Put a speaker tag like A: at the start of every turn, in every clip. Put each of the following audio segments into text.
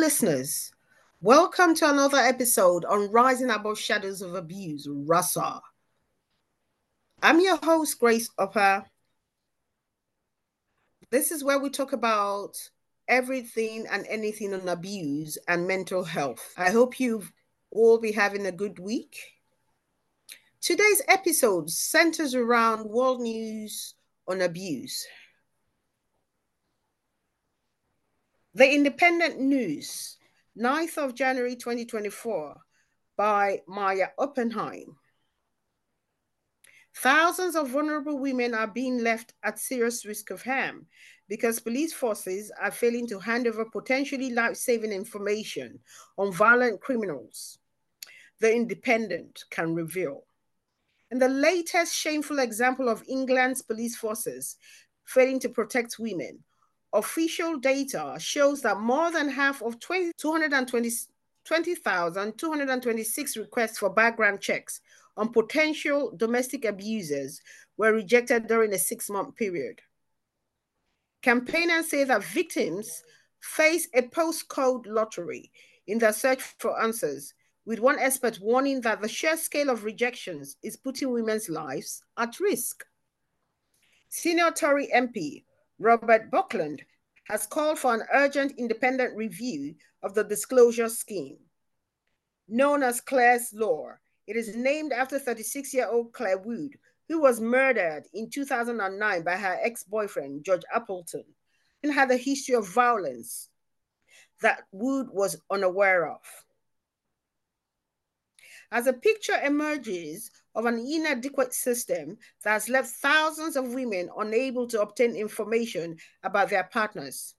A: listeners. Welcome to another episode on Rising Above Shadows of Abuse, RASA. I'm your host, Grace Upper. This is where we talk about everything and anything on abuse and mental health. I hope you've all be having a good week. Today's episode centers around world news on abuse. The Independent News, 9th of January 2024, by Maya Oppenheim. Thousands of vulnerable women are being left at serious risk of harm because police forces are failing to hand over potentially life saving information on violent criminals. The Independent can reveal. And the latest shameful example of England's police forces failing to protect women official data shows that more than half of 20, 20,226 requests for background checks on potential domestic abusers were rejected during a six month period. Campaigners say that victims face a postcode lottery in their search for answers, with one expert warning that the sheer scale of rejections is putting women's lives at risk. Senior Tory MP Robert Buckland has called for an urgent independent review of the disclosure scheme. Known as Clare's Law, it is named after 36 year old Clare Wood, who was murdered in 2009 by her ex boyfriend, George Appleton, and had a history of violence that Wood was unaware of. As a picture emerges of an inadequate system that has left thousands of women unable to obtain information about their partners.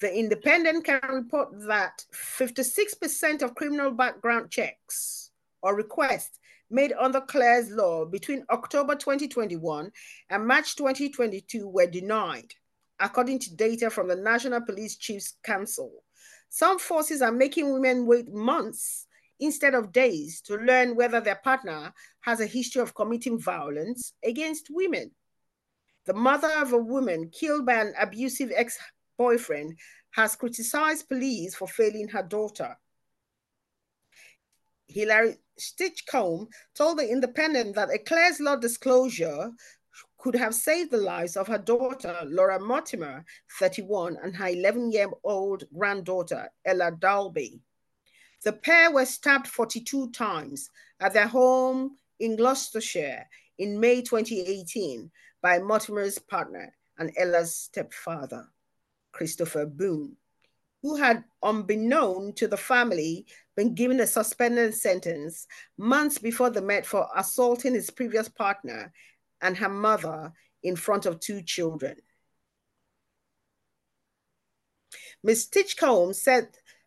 A: The Independent can report that 56% of criminal background checks or requests made under Clare's law between October 2021 and March 2022 were denied, according to data from the National Police Chiefs Council. Some forces are making women wait months instead of days to learn whether their partner has a history of committing violence against women. The mother of a woman killed by an abusive ex boyfriend has criticized police for failing her daughter. Hilary Stinchcombe told the Independent that a Clare's Law disclosure could have saved the lives of her daughter, Laura Mortimer, 31, and her 11 year old granddaughter, Ella Dalby. The pair were stabbed 42 times at their home in Gloucestershire in May 2018 by Mortimer's partner and Ella's stepfather, Christopher Boone, who had, unbeknown to the family, been given a suspended sentence months before they met for assaulting his previous partner and her mother in front of two children. Ms. Stinchcombe said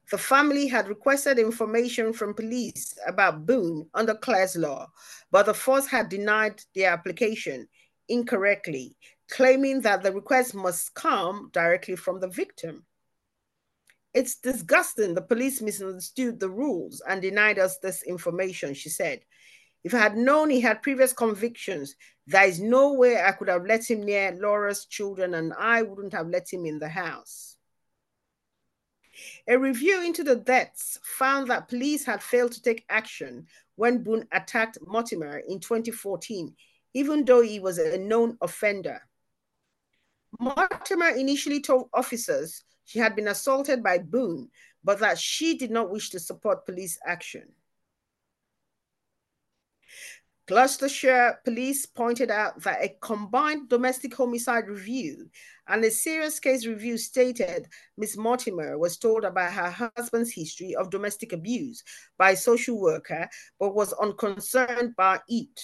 A: the family had requested information from police about Boone under Clare's law, but the force had denied the application incorrectly, claiming that the request must come directly from the victim. It's disgusting the police misunderstood the rules and denied us this information, she said. If I had known he had previous convictions, there is no way I could have let him near Laura's children and I wouldn't have let him in the house. A review into the deaths found that police had failed to take action when Boone attacked Mortimer in 2014, even though he was a known offender. Mortimer initially told officers she had been assaulted by Boone, but that she did not wish to support police action. Gloucestershire police pointed out that a combined domestic homicide review and a serious case review stated Miss Mortimer was told about her husband's history of domestic abuse by a social worker, but was unconcerned by it.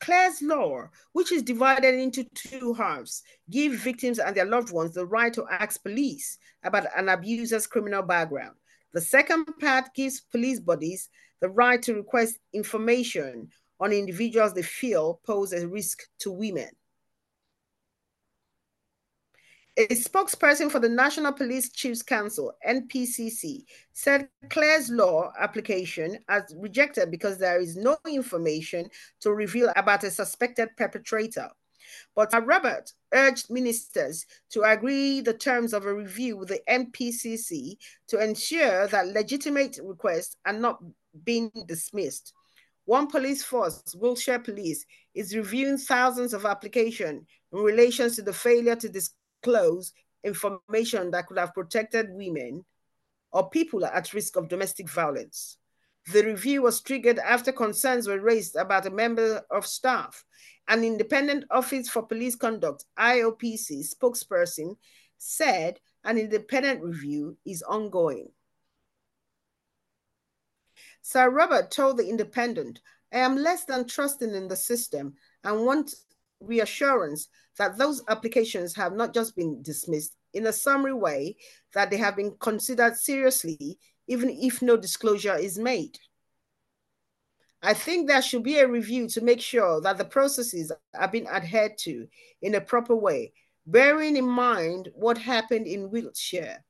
A: Clare's law, which is divided into two halves, give victims and their loved ones the right to ask police about an abuser's criminal background. The second part gives police bodies the right to request information on individuals they feel pose a risk to women. A spokesperson for the National Police Chiefs Council, NPCC, said Clare's law application as rejected because there is no information to reveal about a suspected perpetrator. But Robert urged ministers to agree the terms of a review with the NPCC to ensure that legitimate requests are not being dismissed. One police force, Wiltshire Police, is reviewing thousands of applications in relation to the failure to disclose information that could have protected women or people at risk of domestic violence. The review was triggered after concerns were raised about a member of staff. An independent Office for Police Conduct, IOPC spokesperson said an independent review is ongoing. Sir Robert told the Independent, I am less than trusting in the system and want reassurance that those applications have not just been dismissed in a summary way, that they have been considered seriously even if no disclosure is made. I think there should be a review to make sure that the processes are being adhered to in a proper way, bearing in mind what happened in Wiltshire.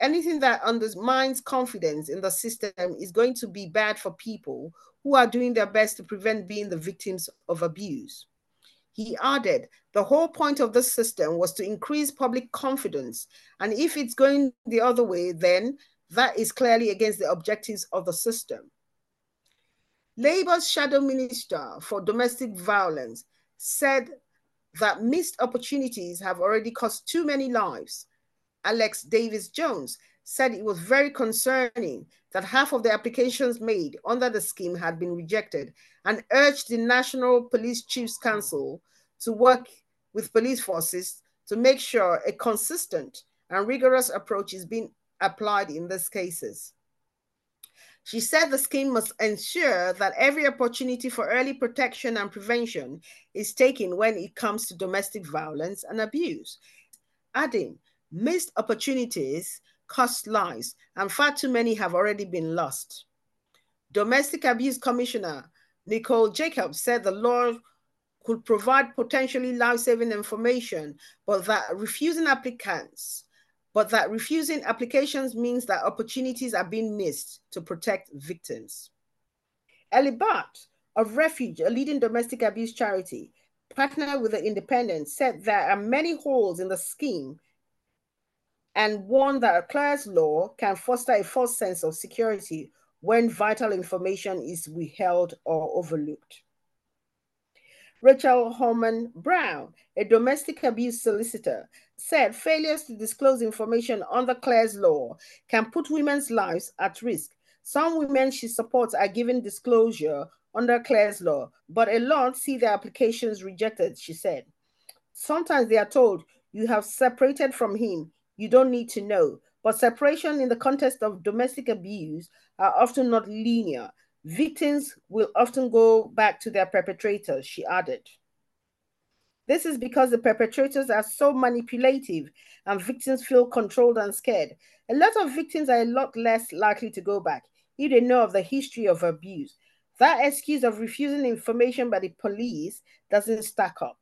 A: Anything that undermines confidence in the system is going to be bad for people who are doing their best to prevent being the victims of abuse. He added, the whole point of this system was to increase public confidence. And if it's going the other way, then that is clearly against the objectives of the system. Labour's shadow minister for domestic violence said that missed opportunities have already cost too many lives. Alex Davies Jones said it was very concerning that half of the applications made under the scheme had been rejected and urged the National Police Chiefs Council to work with police forces to make sure a consistent and rigorous approach is being applied in these cases. She said the scheme must ensure that every opportunity for early protection and prevention is taken when it comes to domestic violence and abuse, adding, missed opportunities cost lives, and far too many have already been lost. Domestic Abuse Commissioner Nicole Jacobs said the law could provide potentially life-saving information, but that refusing applicants, but that refusing applications means that opportunities are being missed to protect victims. Ellie Butt of Refuge, a leading domestic abuse charity, partnered with the Independent, said there are many holes in the scheme and warned that a Clare's law can foster a false sense of security when vital information is withheld or overlooked. Rachel Horman Brown, a domestic abuse solicitor, said failures to disclose information under Clare's law can put women's lives at risk. Some women she supports are given disclosure under Clare's law, but a lot see their applications rejected, she said. Sometimes they are told, You have separated from him, you don't need to know. But separation in the context of domestic abuse are often not linear. Victims will often go back to their perpetrators, she added. This is because the perpetrators are so manipulative and victims feel controlled and scared. A lot of victims are a lot less likely to go back if they know of the history of abuse. That excuse of refusing information by the police doesn't stack up.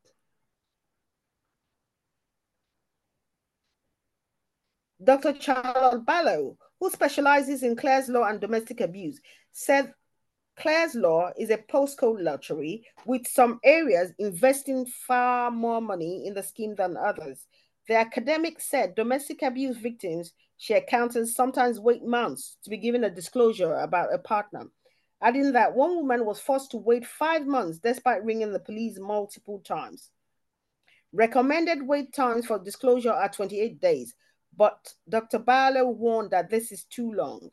A: Dr. Charlotte Barlow, who specializes in Clare's law and domestic abuse, said Clare's Law is a postcode lottery with some areas investing far more money in the scheme than others. The academic said domestic abuse victims share counters sometimes wait months to be given a disclosure about a partner, adding that one woman was forced to wait five months despite ringing the police multiple times. Recommended wait times for disclosure are 28 days, but Dr. Barlow warned that this is too long.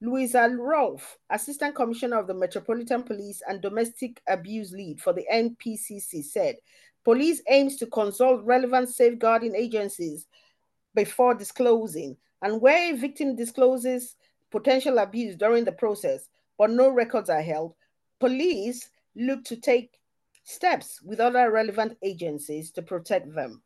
A: Louisa Rolfe, Assistant Commissioner of the Metropolitan Police and Domestic Abuse Lead for the NPCC, said police aims to consult relevant safeguarding agencies before disclosing, and where a victim discloses potential abuse during the process, but no records are held, police look to take steps with other relevant agencies to protect them.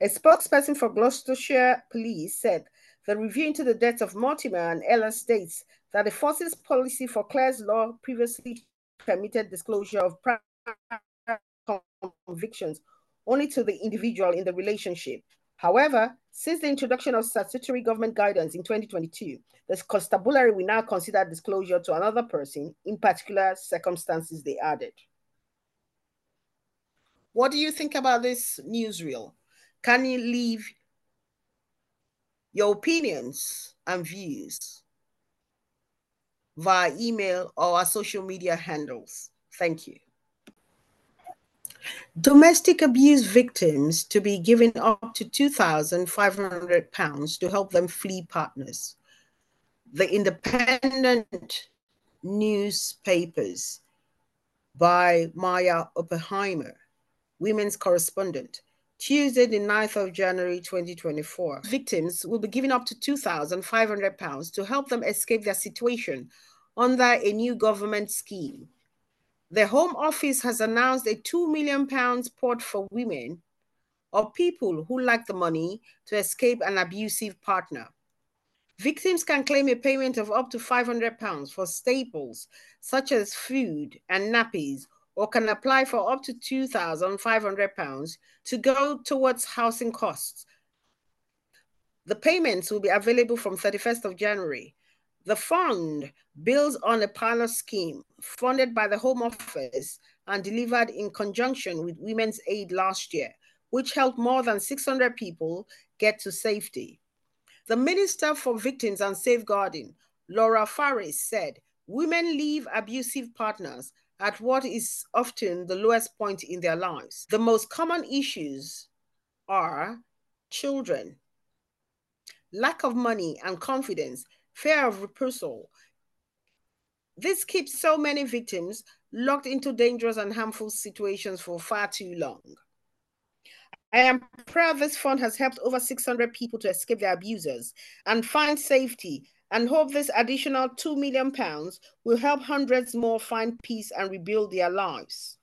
A: A spokesperson for Gloucestershire Police said the review into the deaths of Mortimer and Ella states that the forces policy for Clare's law previously permitted disclosure of convictions only to the individual in the relationship. However, since the introduction of statutory government guidance in 2022, the constabulary will now consider disclosure to another person in particular circumstances they added. What do you think about this newsreel? Can you leave your opinions and views via email or our social media handles? Thank you. Domestic abuse victims to be given up to £2,500 to help them flee partners. The independent newspapers by Maya Oppenheimer, women's correspondent, Tuesday, the 9th of January 2024. Victims will be given up to £2,500 to help them escape their situation under a new government scheme. The Home Office has announced a £2 million pot for women or people who lack the money to escape an abusive partner. Victims can claim a payment of up to £500 for staples such as food and nappies, or can apply for up to £2,500 to go towards housing costs. The payments will be available from 31st of January. The fund builds on a pilot scheme funded by the Home Office and delivered in conjunction with Women's Aid last year, which helped more than 600 people get to safety. The Minister for Victims and Safeguarding, Laura Farris, said women leave abusive partners at what is often the lowest point in their lives. The most common issues are children, lack of money and confidence, fear of reprisal. This keeps so many victims locked into dangerous and harmful situations for far too long. I am proud this fund has helped over 600 people to escape their abusers and find safety and hope this additional 2 million pounds will help hundreds more find peace and rebuild their lives.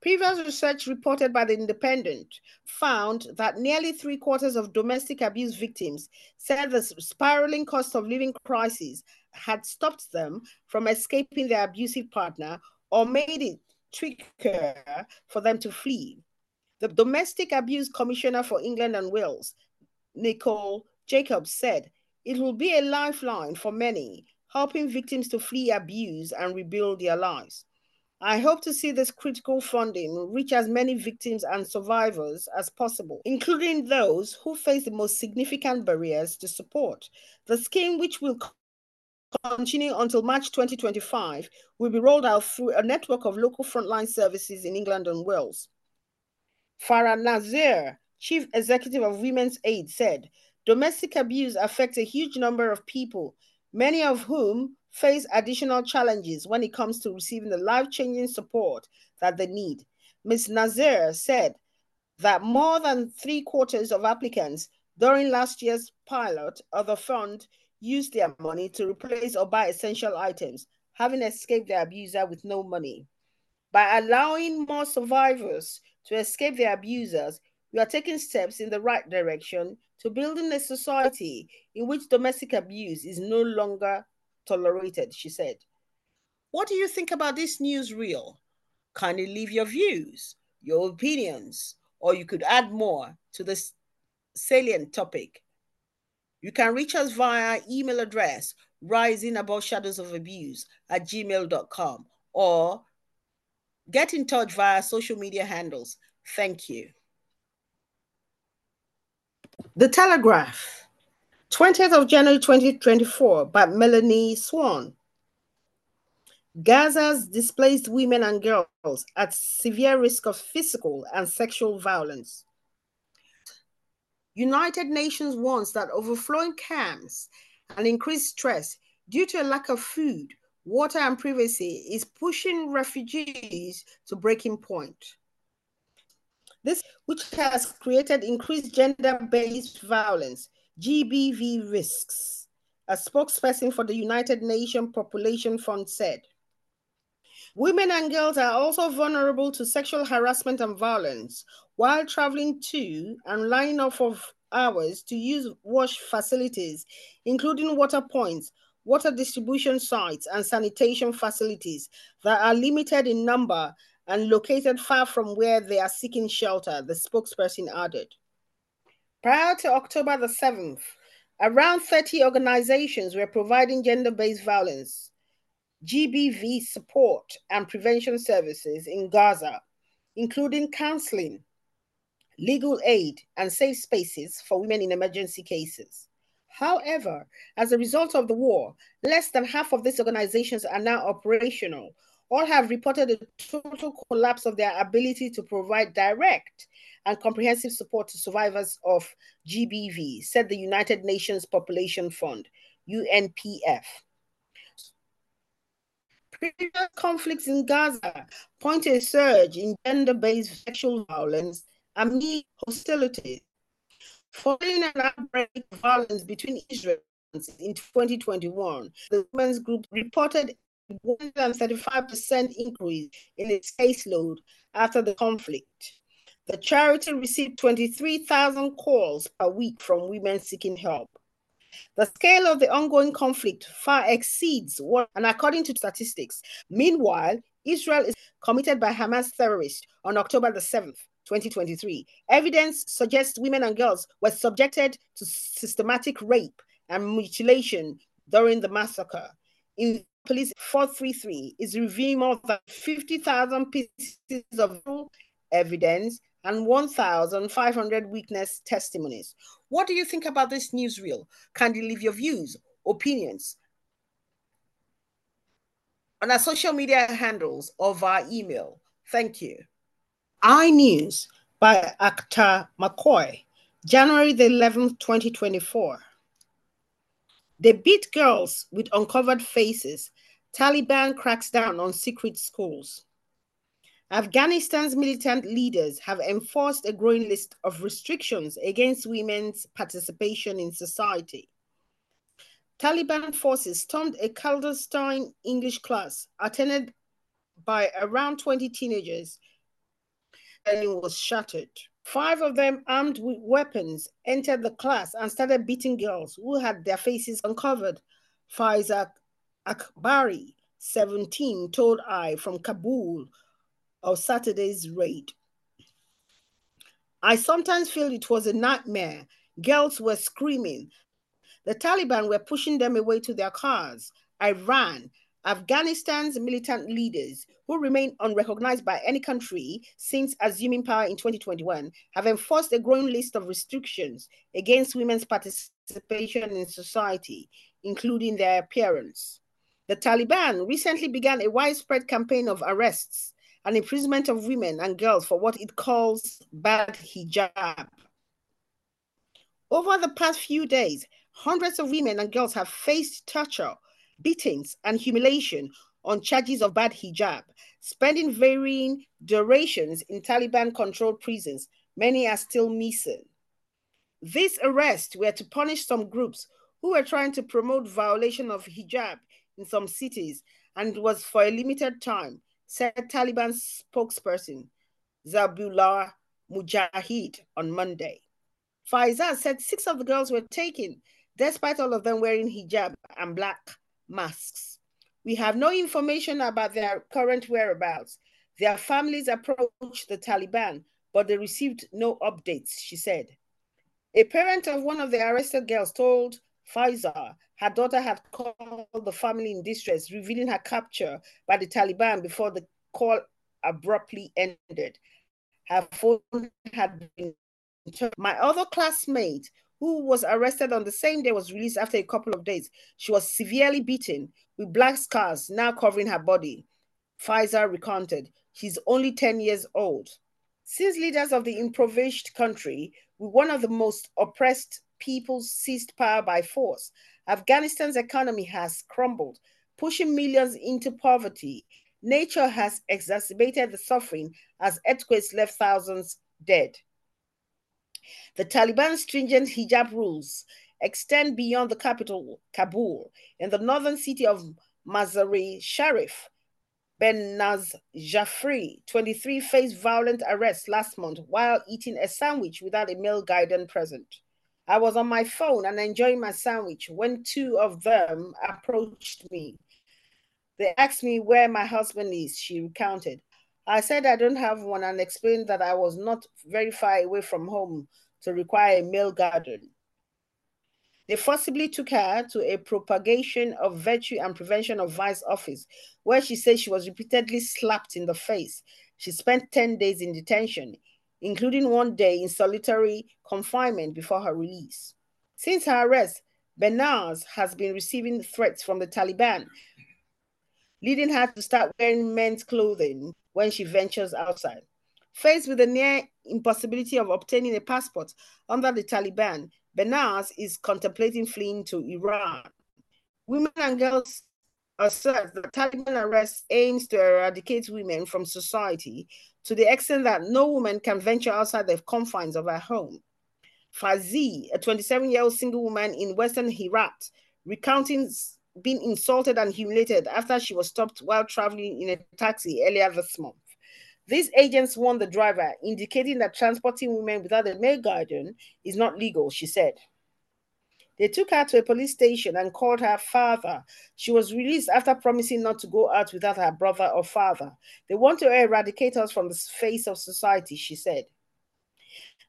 A: Previous research reported by The Independent found that nearly three quarters of domestic abuse victims said the spiraling cost of living crisis had stopped them from escaping their abusive partner or made it trickier for them to flee. The Domestic Abuse Commissioner for England and Wales, Nicole Jacobs, said it will be a lifeline for many, helping victims to flee abuse and rebuild their lives. I hope to see this critical funding reach as many victims and survivors as possible, including those who face the most significant barriers to support. The scheme, which will continue until March 2025, will be rolled out through a network of local frontline services in England and Wales. Farah Nazeer, Chief Executive of Women's Aid, said domestic abuse affects a huge number of people, many of whom face additional challenges when it comes to receiving the life changing support that they need. Ms. Nazeer said that more than three quarters of applicants during last year's pilot of the fund used their money to replace or buy essential items, having escaped their abuser with no money. By allowing more survivors to escape their abusers, we are taking steps in the right direction to building a society in which domestic abuse is no longer tolerated, she said. What do you think about this newsreel? Kindly leave your views, your opinions, or you could add more to this salient topic. You can reach us via email address rising above shadows of abuse at gmail.com or Get in touch via social media handles. Thank you. The Telegraph, 20th of January 2024, by Melanie Swan. Gaza's displaced women and girls at severe risk of physical and sexual violence. United Nations warns that overflowing camps and increased stress due to a lack of food water and privacy is pushing refugees to breaking point. This, which has created increased gender-based violence, GBV risks, a spokesperson for the United Nations Population Fund said. Women and girls are also vulnerable to sexual harassment and violence while traveling to and lining up for hours to use wash facilities, including water points, water distribution sites, and sanitation facilities that are limited in number and located far from where they are seeking shelter, the spokesperson added. Prior to October the 7th, around 30 organizations were providing gender based violence, GBV support, and prevention services in Gaza, including counseling, legal aid, and safe spaces for women in emergency cases. However, as a result of the war, less than half of these organizations are now operational. All have reported a total collapse of their ability to provide direct and comprehensive support to survivors of GBV, said the United Nations Population Fund, UNPF. Previous conflicts in Gaza point to a surge in gender based sexual violence amid hostilities Following an outbreak of violence between Israel in 2021, the women's group reported 135% increase in its caseload after the conflict. The charity received 23,000 calls per week from women seeking help. The scale of the ongoing conflict far exceeds what, and according to statistics, meanwhile, Israel is committed by Hamas terrorists on October the 7th 2023. Evidence suggests women and girls were subjected to systematic rape and mutilation during the massacre. In Police 433 is reviewing more than 50,000 pieces of evidence and 1,500 witness testimonies. What do you think about this newsreel? Kindly leave your views, opinions on our social media handles or via email. Thank you iNews by Akhtar Makoii, January the 11th, 2024. They beat girls with uncovered faces. Taliban cracks down on secret schools. Afghanistan's militant leaders have enforced a growing list of restrictions against women's participation in society. Taliban forces stormed a clandestine English class attended by around 20 teenagers and it was shattered. Five of them, armed with weapons, entered the class and started beating girls who had their faces uncovered. Faizak Akbari, 17, told I from Kabul of Saturday's raid. I sometimes feel it was a nightmare. Girls were screaming. The Taliban were pushing them away to their cars. I ran. Afghanistan's militant leaders, who remain unrecognized by any country since assuming power in 2021, have enforced a growing list of restrictions against women's participation in society, including their appearance. The Taliban recently began a widespread campaign of arrests and imprisonment of women and girls for what it calls bad hijab. Over the past few days, hundreds of women and girls have faced torture beatings, and humiliation on charges of bad hijab, spending varying durations in Taliban controlled prisons. Many are still missing. These arrests were to punish some groups who were trying to promote violation of hijab in some cities and was for a limited time, said Taliban spokesperson Zabihullah Mujahid on Monday. Faizal said six of the girls were taken, despite all of them wearing hijab and black masks. We have no information about their current whereabouts. Their families approached the Taliban, but they received no updates, she said. A parent of one of the arrested girls told Pfizer her daughter had called the family in distress, revealing her capture by the Taliban before the call abruptly ended. Her phone had been. My other classmate who was arrested on the same day, was released after a couple of days. She was severely beaten with black scars now covering her body. Pfizer recounted. She's only 10 years old. Since leaders of the impoverished country, with one of the most oppressed peoples seized power by force, Afghanistan's economy has crumbled, pushing millions into poverty. Nature has exacerbated the suffering as earthquakes left thousands dead. The Taliban's stringent hijab rules extend beyond the capital, Kabul. In the northern city of Mazar-i-Sharif, Ben Benaz Jafri, 23, faced violent arrest last month while eating a sandwich without a male guardian present. I was on my phone and enjoying my sandwich when two of them approached me. They asked me where my husband is, she recounted. I said I don't have one and explained that I was not very far away from home to require a male guardian. They forcibly took her to a propagation of virtue and prevention of vice office, where she said she was repeatedly slapped in the face. She spent 10 days in detention, including one day in solitary confinement before her release. Since her arrest, Benaz has been receiving threats from the Taliban, leading her to start wearing men's clothing when she ventures outside. Faced with the near impossibility of obtaining a passport under the Taliban, Benaz is contemplating fleeing to Iran. Women and girls assert that Taliban arrest aims to eradicate women from society to the extent that no woman can venture outside the confines of her home. Fazi, a 27 year old single woman in Western Herat, recounting being insulted and humiliated after she was stopped while traveling in a taxi earlier this month. These agents warned the driver, indicating that transporting women without a male guardian is not legal, she said. They took her to a police station and called her father. She was released after promising not to go out without her brother or father. They want to eradicate us from the face of society, she said.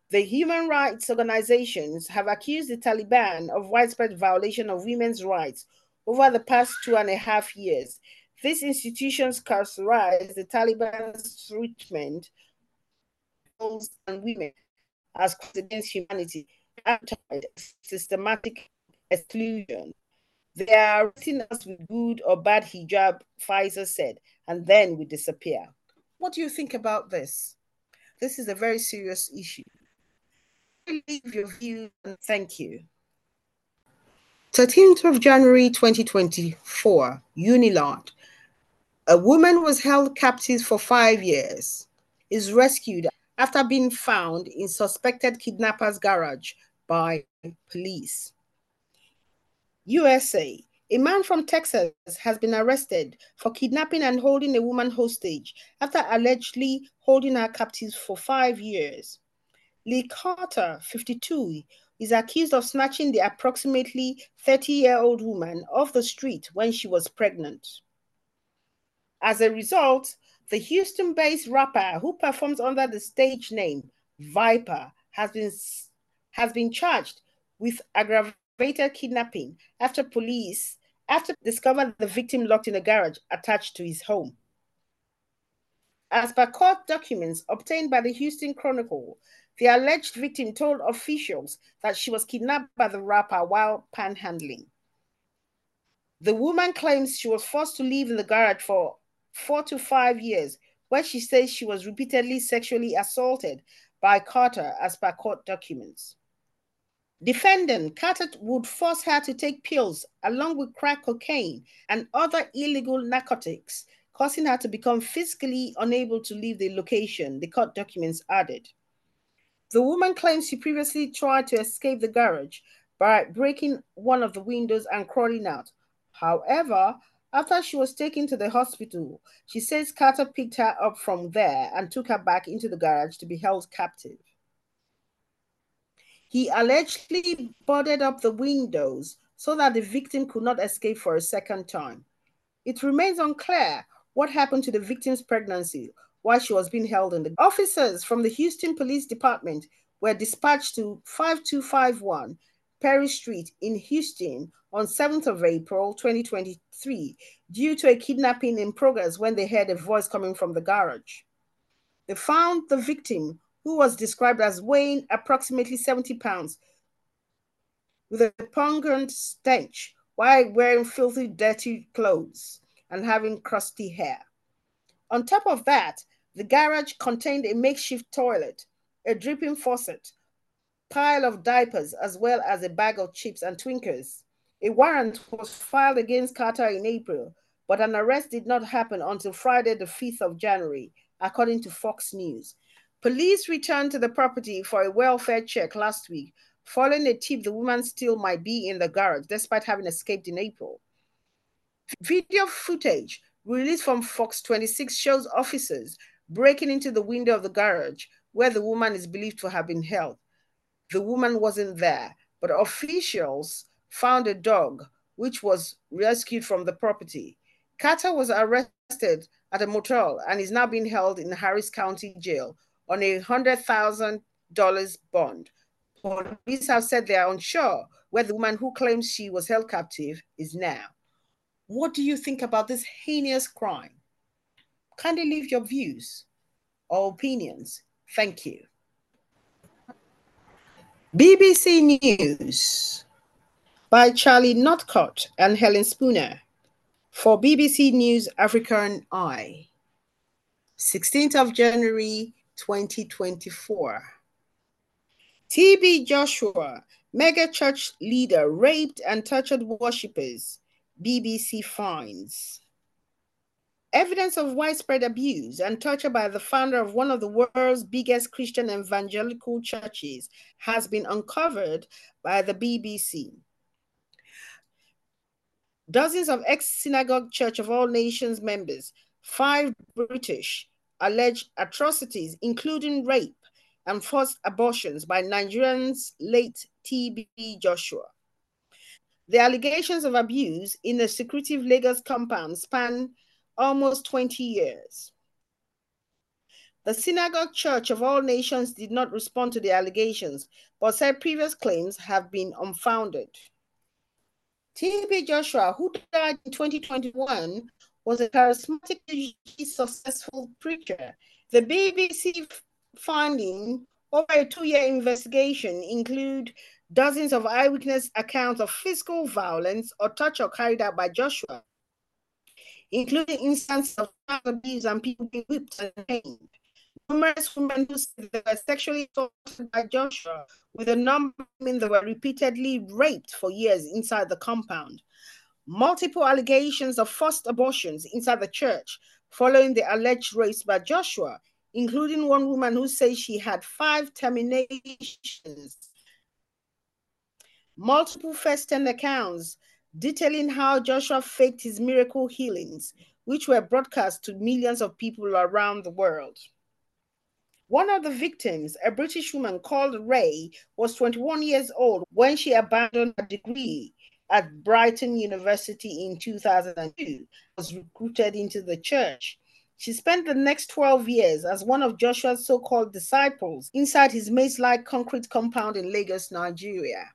A: The human rights organizations have accused the Taliban of widespread violation of women's rights over the past two and a half years. These institutions characterize the Taliban's treatment of girls and women as against humanity systematic exclusion. They are rating us with good or bad hijab, Pfizer said, and then we disappear. What do you think about this? This is a very serious issue. Leave your view and thank you. 13th of January 2024, Unilad. A woman was held captive for five years, is rescued after being found in suspected kidnapper's garage by police. USA. A man from Texas has been arrested for kidnapping and holding a woman hostage after allegedly holding her captive for five years. Lee Carter, 52, is accused of snatching the approximately 30 year old woman off the street when she was pregnant. As a result, the Houston based rapper who performs under the stage name Viper has been has been charged with aggravated kidnapping after police after discovered the victim locked in a garage attached to his home. As per court documents obtained by the Houston Chronicle, the alleged victim told officials that she was kidnapped by the rapper while panhandling. The woman claims she was forced to live in the garage for four to five years, where she says she was repeatedly sexually assaulted by Carter as per court documents. Defendant Carter would force her to take pills along with crack cocaine and other illegal narcotics, causing her to become physically unable to leave the location, the court documents added. The woman claims she previously tried to escape the garage by breaking one of the windows and crawling out. However, after she was taken to the hospital, she says Carter picked her up from there and took her back into the garage to be held captive. He allegedly boarded up the windows so that the victim could not escape for a second time. It remains unclear what happened to the victim's pregnancy while she was being held in the officers from the Houston Police Department were dispatched to 5251 Perry Street in Houston on 7th of April 2023 due to a kidnapping in progress when they heard a voice coming from the garage. They found the victim who was described as weighing approximately 70 pounds, with a pungent stench while wearing filthy, dirty clothes and having crusty hair. On top of that, the garage contained a makeshift toilet, a dripping faucet, pile of diapers, as well as a bag of chips and Twinkies. A warrant was filed against Carter in April, but an arrest did not happen until Friday, the 5th of January, according to Fox News. Police returned to the property for a welfare check last week, following a tip the woman still might be in the garage despite having escaped in April. Video footage released from Fox 26 shows officers breaking into the window of the garage where the woman is believed to have been held. The woman wasn't there, but officials found a dog which was rescued from the property. Carter was arrested at a motel and is now being held in Harris County Jail on a $100,000 bond. Police have said they are unsure where the woman who claims she was held captive is now. What do you think about this heinous crime? Kindly leave your views. or opinions. Thank you. BBC News by Charlie Northcott and Helen Spooner for BBC News African Eye, 16th of January 2024. TB Joshua, mega church leader, raped and tortured worshippers, BBC finds. Evidence of widespread abuse and torture by the founder of one of the world's biggest Christian evangelical churches has been uncovered by the BBC. Dozens of ex synagogue Church of All Nations members, five British, alleged atrocities, including rape and forced abortions by Nigerians late TB Joshua. The allegations of abuse in the secretive Lagos compound span almost 20 years. The Synagogue Church of All Nations did not respond to the allegations, but said previous claims have been unfounded. T.B. Joshua, who died in 2021, was a charismatic, successful preacher. The BBC finding over a two-year investigation include dozens of eyewitness accounts of physical violence or torture carried out by Joshua including instances of abuse and people being whipped and hanged. Numerous women who said they were sexually assaulted by Joshua, with a number of women that were repeatedly raped for years inside the compound. Multiple allegations of forced abortions inside the church following the alleged rapes by Joshua, including one woman who says she had five terminations. Multiple first-hand accounts detailing how Joshua faked his miracle healings, which were broadcast to millions of people around the world. One of the victims, a British woman called Ray, was 21 years old when she abandoned her degree at Brighton University in 2002, was recruited into the church. She spent the next 12 years as one of Joshua's so called disciples inside his maze like concrete compound in Lagos, Nigeria.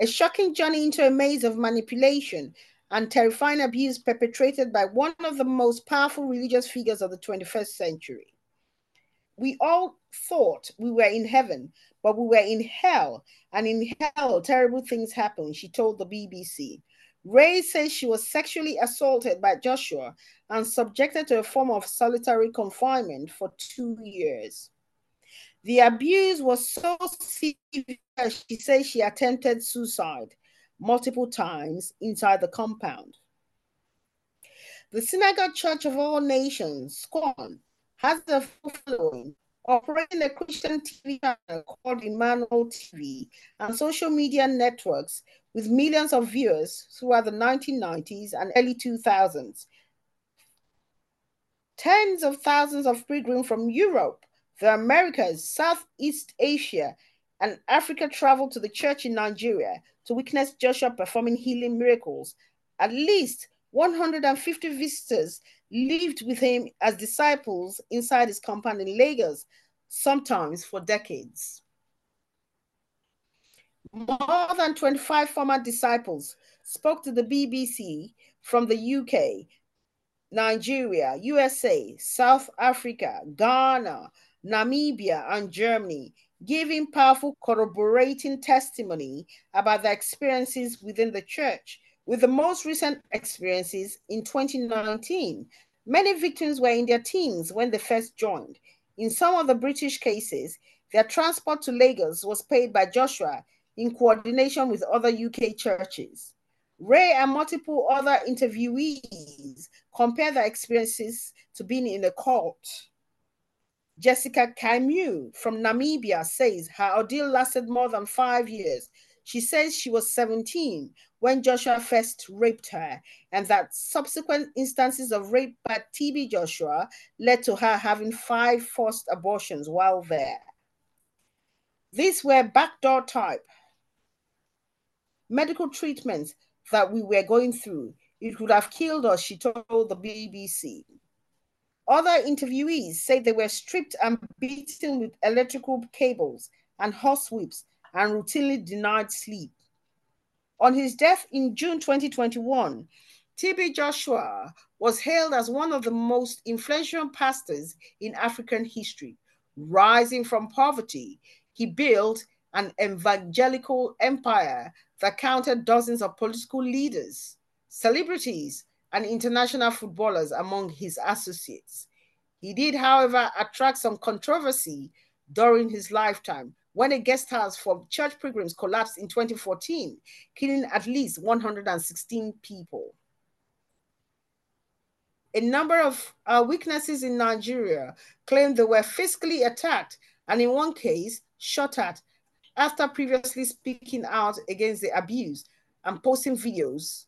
A: A shocking journey into a maze of manipulation and terrifying abuse perpetrated by one of the most powerful religious figures of the 21st century. We all thought we were in heaven, but we were in hell, and in hell, terrible things happened, she told the BBC. Ray says she was sexually assaulted by Joshua and subjected to a form of solitary confinement for two years. The abuse was so severe, she says she attempted suicide multiple times inside the compound. The Synagogue Church of All Nations, SCOAN, has a following, operating a Christian TV channel called Emmanuel TV and social media networks with millions of viewers throughout the 1990s and early 2000s. Tens of thousands of pilgrims from Europe, the Americas, Southeast Asia, and Africa traveled to the church in Nigeria to witness Joshua performing healing miracles. At least 150 visitors lived with him as disciples inside his compound in Lagos, sometimes for decades. More than 25 former disciples spoke to the BBC from the UK, Nigeria, USA, South Africa, Ghana, Namibia, and Germany, giving powerful corroborating testimony about their experiences within the church. With the most recent experiences in 2019, many victims were in their teens when they first joined. In some of the British cases, their transport to Lagos was paid by Joshua in coordination with other UK churches. Ray and multiple other interviewees compare their experiences to being in a cult. Jessica Camus from Namibia says her ordeal lasted more than five years. She says she was 17 when Joshua first raped her, and that subsequent instances of rape by TB Joshua led to her having five forced abortions while there. These were backdoor type medical treatments that we were going through. It could have killed us, she told the BBC. Other interviewees say they were stripped and beaten with electrical cables and horsewhips and routinely denied sleep. On his death in June 2021, TB Joshua was hailed as one of the most influential pastors in African history. Rising from poverty, he built an evangelical empire that counted dozens of political leaders, celebrities, and international footballers among his associates. He did, however, attract some controversy during his lifetime when a guest house for church pilgrims collapsed in 2014, killing at least 116 people a number of uh, witnesses in Nigeria claimed they were physically attacked and in one case shot at after previously speaking out against the abuse and posting videos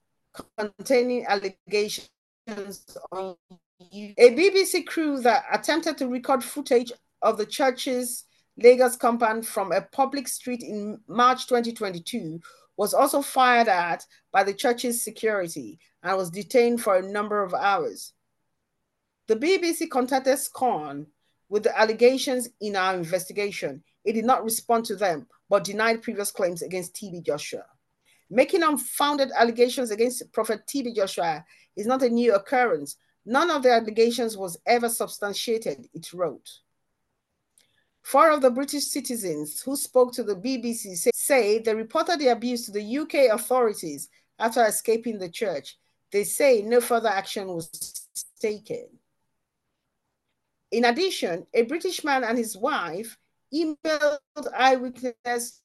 A: containing allegations on a BBC crew that attempted to record footage of the church's Lagos compound from a public street in March 2022 was also fired at by the church's security and was detained for a number of hours. The BBC contacted SCOAN with the allegations in our investigation. It did not respond to them, but denied previous claims against TB Joshua. Making unfounded allegations against Prophet TB Joshua is not a new occurrence. None of the allegations was ever substantiated, it wrote. Four of the British citizens who spoke to the BBC say, say they reported the abuse to the UK authorities after escaping the church. They say no further action was taken. In addition, a British man and his wife emailed eyewitness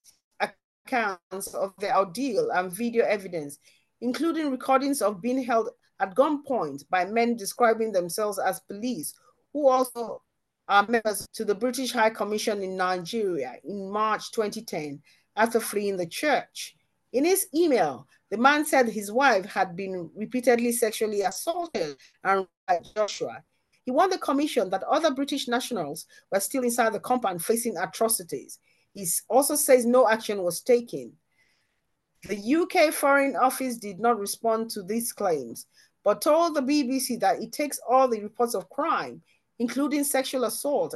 A: accounts of the ordeal and video evidence, including recordings of being held at gunpoint by men describing themselves as police, who also are members to the British High Commission in Nigeria in March 2010 after fleeing the church. In his email, the man said his wife had been repeatedly sexually assaulted and by Joshua. He warned the commission that other British nationals were still inside the compound facing atrocities. He also says no action was taken. The UK Foreign Office did not respond to these claims, but told the BBC that it takes all the reports of crime, including sexual assault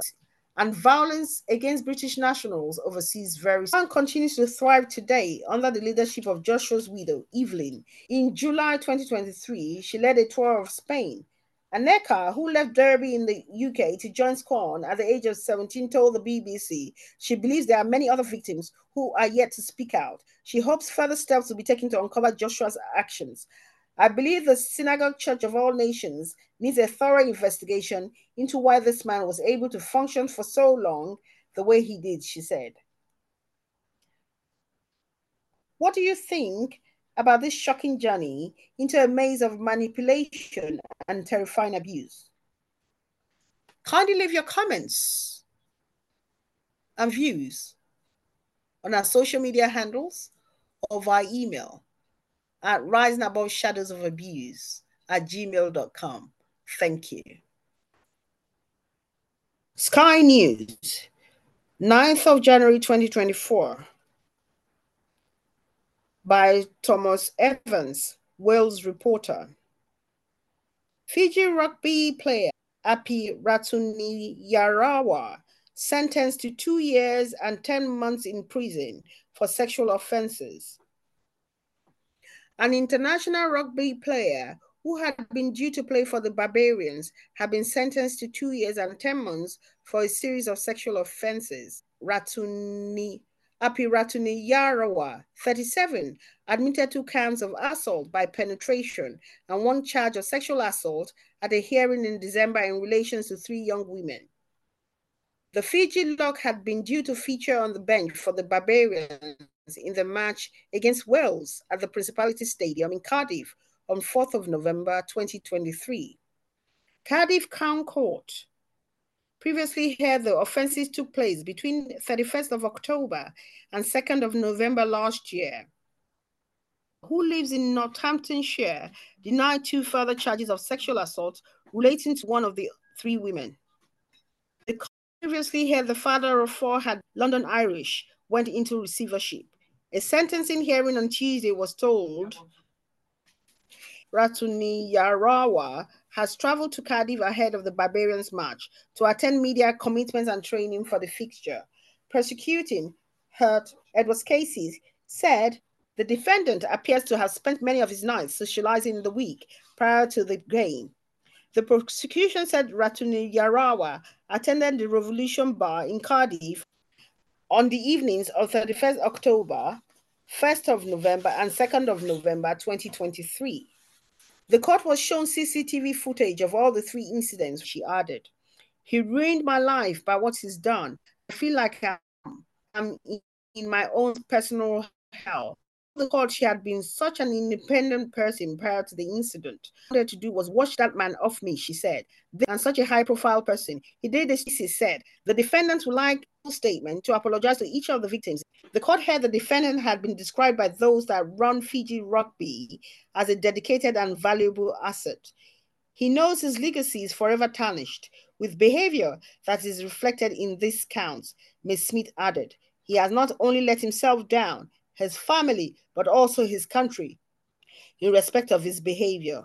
A: and violence against British nationals overseas very and continues to thrive today under the leadership of Joshua's widow, Evelyn. In July 2023, she led a tour of Spain Aneka, who left Derby in the UK to join SCOAN at the age of 17, told the BBC she believes there are many other victims who are yet to speak out. She hopes further steps will be taken to uncover Joshua's actions. I believe the Synagogue Church of All Nations needs a thorough investigation into why this man was able to function for so long the way he did, she said. What do you think about this shocking journey into a maze of manipulation and terrifying abuse. Kindly leave your comments and views on our social media handles or via email at rising above shadows of abuse at gmail.com. Thank you. Sky News, 9th of January 2024 by Thomas Evans, Wales reporter. Fiji rugby player Api Ratuniyarawa sentenced to two years and 10 months in prison for sexual offenses. An international rugby player who had been due to play for the Barbarians had been sentenced to two years and 10 months for a series of sexual offenses. Ratuni Api Ratuniyarawa, 37, admitted two counts of assault by penetration and one charge of sexual assault at a hearing in December in relation to three young women. The Fiji lock had been due to feature on the bench for the Barbarians in the match against Wales at the Principality Stadium in Cardiff on 4th of November 2023. Cardiff Crown Court previously heard the offences took place between 31st of October and 2nd of November last year. Who lives in Northamptonshire denied two further charges of sexual assault relating to one of the three women. The previously heard the father of four had London Irish went into receivership. A sentencing hearing on Tuesday was told Ratuniyarawa has traveled to Cardiff ahead of the Barbarians match to attend media commitments and training for the fixture. Prosecuting Hurt Edwards Casey said The defendant appears to have spent many of his nights socializing in the week prior to the game. The prosecution said Ratuniyarawa attended the Revolution Bar in Cardiff on the evenings of 31st October, 1st of November, and 2nd of November 2023. The court was shown CCTV footage of all the three incidents, she added. He ruined my life by what he's done. I feel like I'm, I'm in my own personal hell court she had been such an independent person prior to the incident. What I wanted to do was wash that man off me, she said. And such a high profile person. He did this, she said. The defendant would like a statement to apologize to each of the victims. The court heard the defendant had been described by those that run Fiji rugby as a dedicated and valuable asset. He knows his legacy is forever tarnished with behavior that is reflected in these counts, Ms. Smith added. He has not only let himself down, his family, but also his country in respect of his behavior.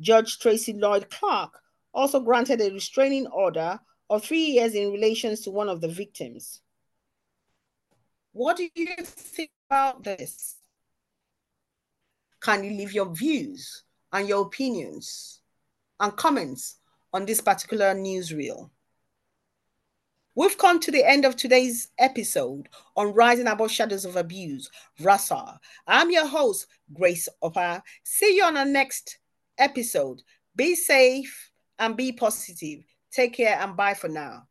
A: Judge Tracey Lloyd Clarke also granted a restraining order of three years in relation to one of the victims. What do you think about this? Can you leave your views and your opinions and comments on this particular newsreel? We've come to the end of today's episode on Rising Above Shadows of Abuse, RASA. I'm your host, Grace Opa. See you on our next episode. Be safe and be positive. Take care and bye for now.